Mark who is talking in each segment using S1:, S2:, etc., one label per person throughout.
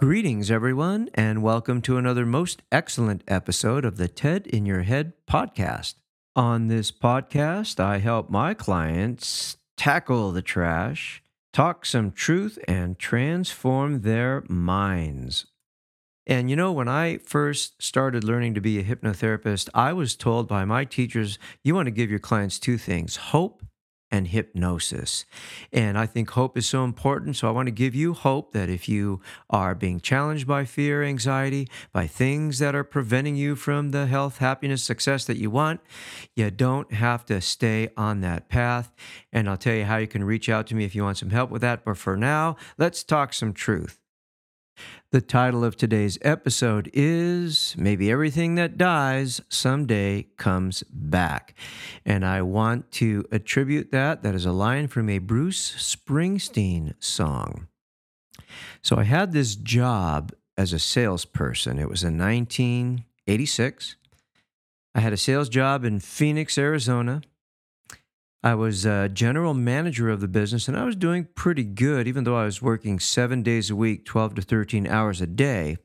S1: Greetings, everyone, and welcome to another most excellent episode of the TED in Your Head podcast. On this podcast, I help my clients tackle the trash, talk some truth, and transform their minds. And you know, when I first started learning to be a hypnotherapist, I was told by my teachers, you want to give your clients two things hope and hypnosis. And I think hope is so important. So I want to give you hope that if you are being challenged by fear, anxiety, by things that are preventing you from the health, happiness, success that you want, you don't have to stay on that path. And I'll tell you how you can reach out to me if you want some help with that. But for now, let's talk some truth. The title of today's episode is Maybe Everything That Dies Someday Comes Back. And I want to attribute that. That is a line from a Bruce Springsteen song. So I had this job as a salesperson. It was in 1986. I had a sales job in Phoenix, Arizona. I was a general manager of the business and I was doing pretty good, even though I was working seven days a week, 12 to 13 hours a day.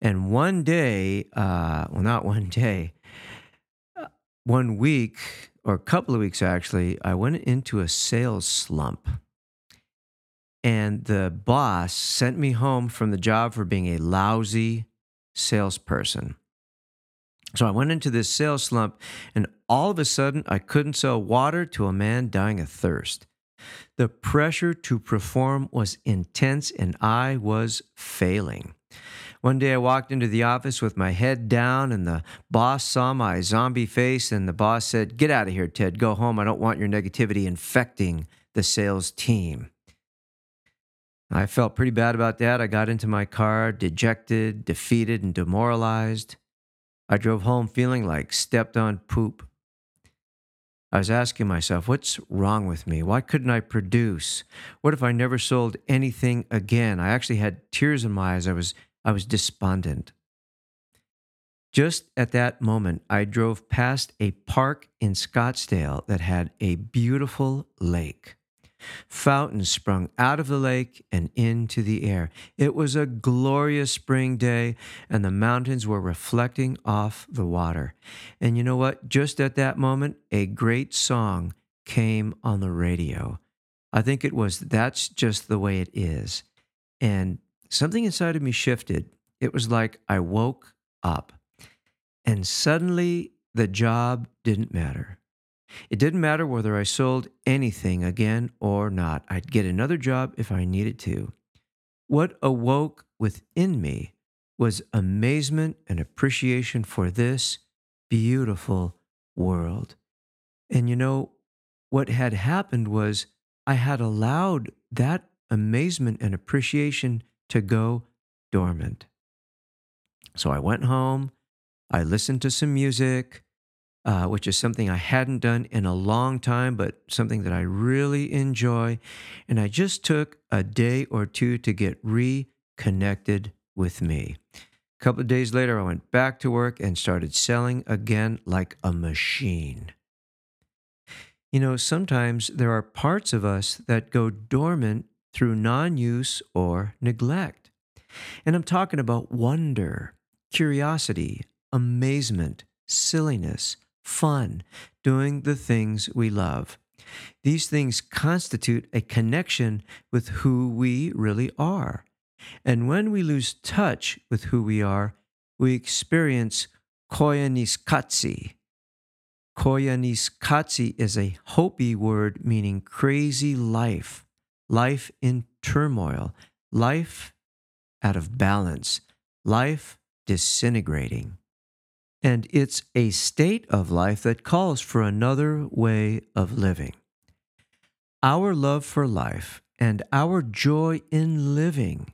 S1: And one day, uh, well, not one day, uh, one week or a couple of weeks actually, I went into a sales slump. And the boss sent me home from the job for being a lousy salesperson. So I went into this sales slump, and all of a sudden, I couldn't sell water to a man dying of thirst. The pressure to perform was intense, and I was failing. One day I walked into the office with my head down, and the boss saw my zombie face, and the boss said, Get out of here, Ted. Go home. I don't want your negativity infecting the sales team. I felt pretty bad about that. I got into my car, dejected, defeated, and demoralized. I drove home feeling like stepped on poop. I was asking myself, what's wrong with me? Why couldn't I produce? What if I never sold anything again? I actually had tears in my eyes. I was, I was despondent. Just at that moment, I drove past a park in Scottsdale that had a beautiful lake. Fountains sprung out of the lake and into the air. It was a glorious spring day, and the mountains were reflecting off the water. And you know what? Just at that moment, a great song came on the radio. I think it was That's Just the Way It Is. And something inside of me shifted. It was like I woke up, and suddenly the job didn't matter. It didn't matter whether I sold anything again or not. I'd get another job if I needed to. What awoke within me was amazement and appreciation for this beautiful world. And you know, what had happened was I had allowed that amazement and appreciation to go dormant. So I went home, I listened to some music, uh, which is something I hadn't done in a long time, but something that I really enjoy. And I just took a day or two to get reconnected with me. A couple of days later, I went back to work and started selling again like a machine. You know, sometimes there are parts of us that go dormant through non use or neglect. And I'm talking about wonder, curiosity, amazement, silliness, fun, doing the things we love. These things constitute a connection with who we really are. And when we lose touch with who we are, we experience koyaanisqatsi. Koyaanisqatsi is a Hopi word meaning crazy life, life in turmoil, life out of balance, life disintegrating. And it's a state of life that calls for another way of living. Our love for life and our joy in living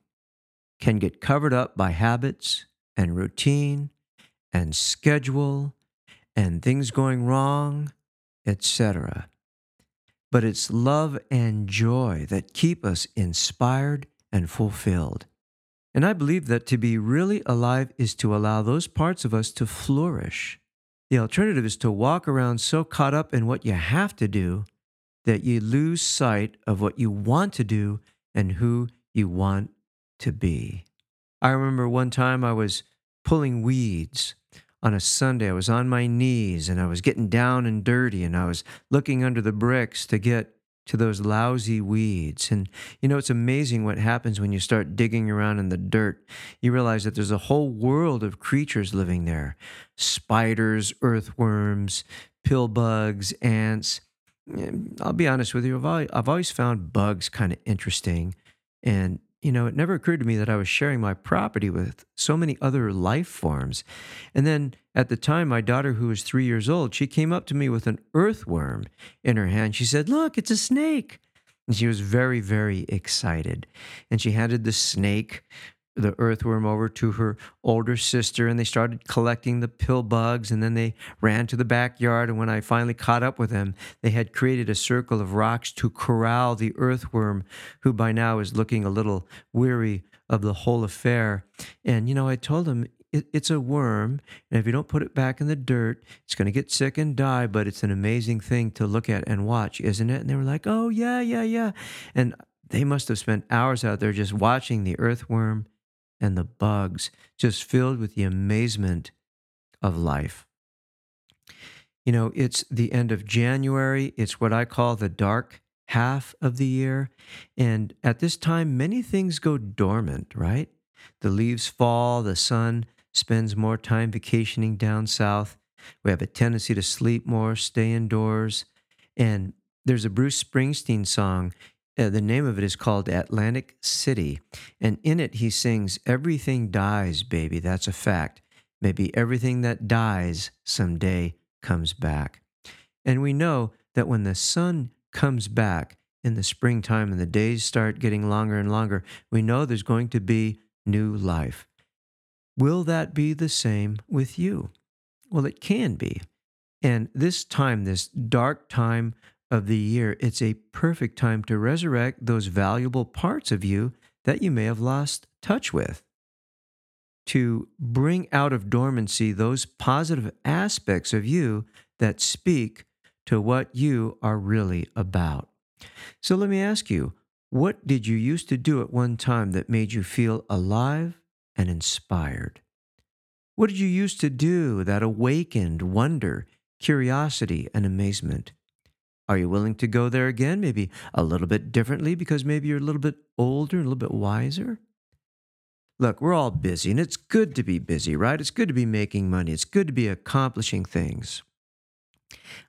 S1: can get covered up by habits and routine and schedule and things going wrong, etc. But it's love and joy that keep us inspired and fulfilled. And I believe that to be really alive is to allow those parts of us to flourish. The alternative is to walk around so caught up in what you have to do that you lose sight of what you want to do and who you want to be. I remember one time I was pulling weeds on a Sunday. I was on my knees and I was getting down and dirty and I was looking under the bricks to get to those lousy weeds. And you know, it's amazing what happens when you start digging around in the dirt. You realize that there's a whole world of creatures living there spiders, earthworms, pill bugs, ants. I'll be honest with you, I've always, I've always found bugs kind of interesting. And you know, it never occurred to me that I was sharing my property with so many other life forms. And then at the time, my daughter, who was three years old, she came up to me with an earthworm in her hand. She said, Look, it's a snake. And she was very, very excited. And she handed the snake the earthworm over to her older sister and they started collecting the pill bugs and then they ran to the backyard and when i finally caught up with them they had created a circle of rocks to corral the earthworm who by now is looking a little weary of the whole affair. And you know i told them it's a worm and if you don't put it back in the dirt it's going to get sick and die but it's an amazing thing to look at and watch isn't it? And they were like oh yeah yeah yeah. And they must have spent hours out there just watching the earthworm and the bugs, just filled with the amazement of life. You know, it's the end of January. It's what I call the dark half of the year. And at this time, many things go dormant, right? The leaves fall, the sun spends more time vacationing down south. We have a tendency to sleep more, stay indoors. And there's a Bruce Springsteen song. Uh, the name of it is called Atlantic City. And in it, he sings, Everything dies, baby. That's a fact. Maybe everything that dies someday comes back. And we know that when the sun comes back in the springtime and the days start getting longer and longer, we know there's going to be new life. Will that be the same with you? Well, it can be. And this time, this dark time of the year, it's a perfect time to resurrect those valuable parts of you that you may have lost touch with. To bring out of dormancy those positive aspects of you that speak to what you are really about. So let me ask you what did you used to do at one time that made you feel alive and inspired? What did you used to do that awakened wonder, curiosity, and amazement? Are you willing to go there again, maybe a little bit differently because maybe you're a little bit older, and a little bit wiser? Look, we're all busy, and it's good to be busy, right? It's good to be making money, it's good to be accomplishing things.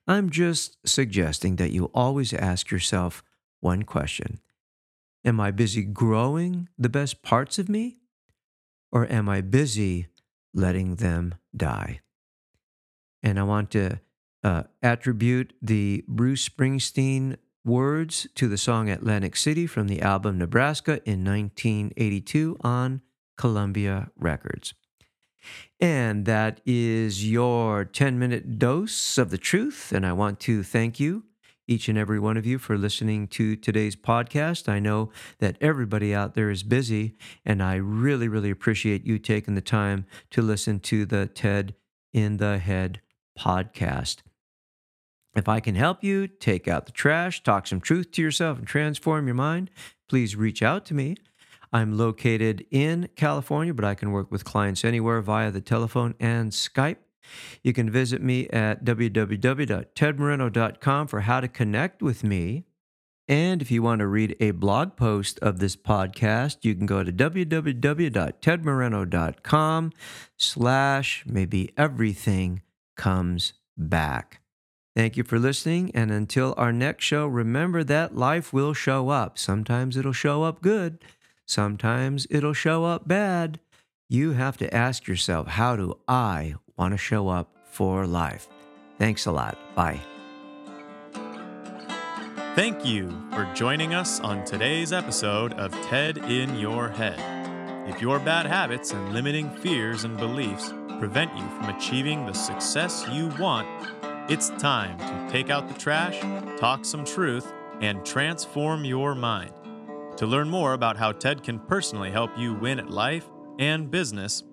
S1: I'm just suggesting that you always ask yourself one question Am I busy growing the best parts of me? Or am I busy letting them die? And I want to uh, attribute the Bruce Springsteen words to the song Atlantic City from the album Nebraska in 1982 on Columbia Records. And that is your 10 minute dose of the truth. And I want to thank you, each and every one of you, for listening to today's podcast. I know that everybody out there is busy, and I really, really appreciate you taking the time to listen to the TED in the Head podcast. If I can help you take out the trash, talk some truth to yourself, and transform your mind, please reach out to me. I'm located in California, but I can work with clients anywhere via the telephone and Skype. You can visit me at www.tedmoreno.com for how to connect with me. And if you want to read a blog post of this podcast, you can go to www.tedmoreno.com slash maybe everything comes back. Thank you for listening. And until our next show, remember that life will show up. Sometimes it'll show up good, sometimes it'll show up bad. You have to ask yourself, how do I want to show up for life? Thanks a lot. Bye.
S2: Thank you for joining us on today's episode of TED in Your Head. If your bad habits and limiting fears and beliefs prevent you from achieving the success you want, it's time to take out the trash, talk some truth, and transform your mind. To learn more about how TED can personally help you win at life and business,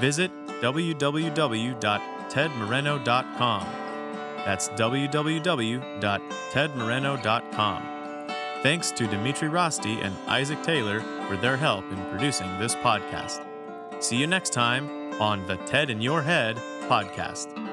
S2: visit www.tedmoreno.com. That's www.tedmoreno.com. Thanks to Dimitri Rosti and Isaac Taylor for their help in producing this podcast. See you next time on the TED in Your Head podcast.